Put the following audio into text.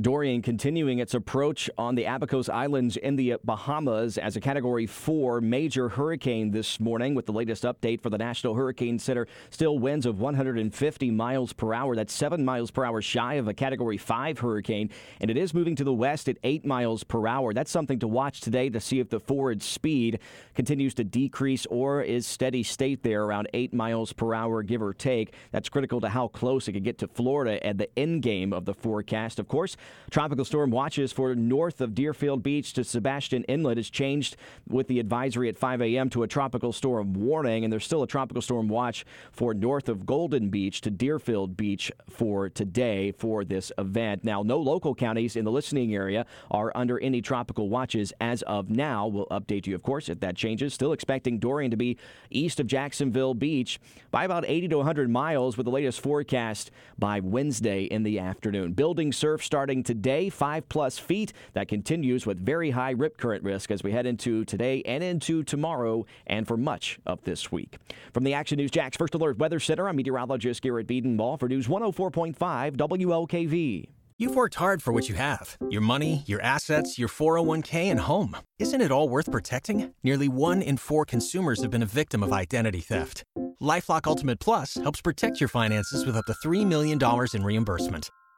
Dorian continuing its approach on the Abacos Islands in the Bahamas as a Category 4 major hurricane this morning with the latest update for the National Hurricane Center. Still winds of 150 miles per hour. That's 7 miles per hour shy of a Category 5 hurricane. And it is moving to the west at 8 miles per hour. That's something to watch today to see if the forward speed continues to decrease or is steady state there around 8 miles per hour, give or take. That's critical to how close it could get to Florida at the end game of the forecast. Of course, Tropical storm watches for north of Deerfield Beach to Sebastian Inlet has changed with the advisory at 5 a.m. to a tropical storm warning, and there's still a tropical storm watch for north of Golden Beach to Deerfield Beach for today for this event. Now, no local counties in the listening area are under any tropical watches as of now. We'll update you, of course, if that changes. Still expecting Dorian to be east of Jacksonville Beach by about 80 to 100 miles with the latest forecast by Wednesday in the afternoon. Building surf starting starting today, five plus feet. That continues with very high rip current risk as we head into today and into tomorrow and for much of this week. From the Action News Jax First Alert Weather Center, I'm meteorologist Garrett Bedenbaugh for News 104.5 WOKV. You've worked hard for what you have your money, your assets, your 401k, and home. Isn't it all worth protecting? Nearly one in four consumers have been a victim of identity theft. Lifelock Ultimate Plus helps protect your finances with up to $3 million in reimbursement.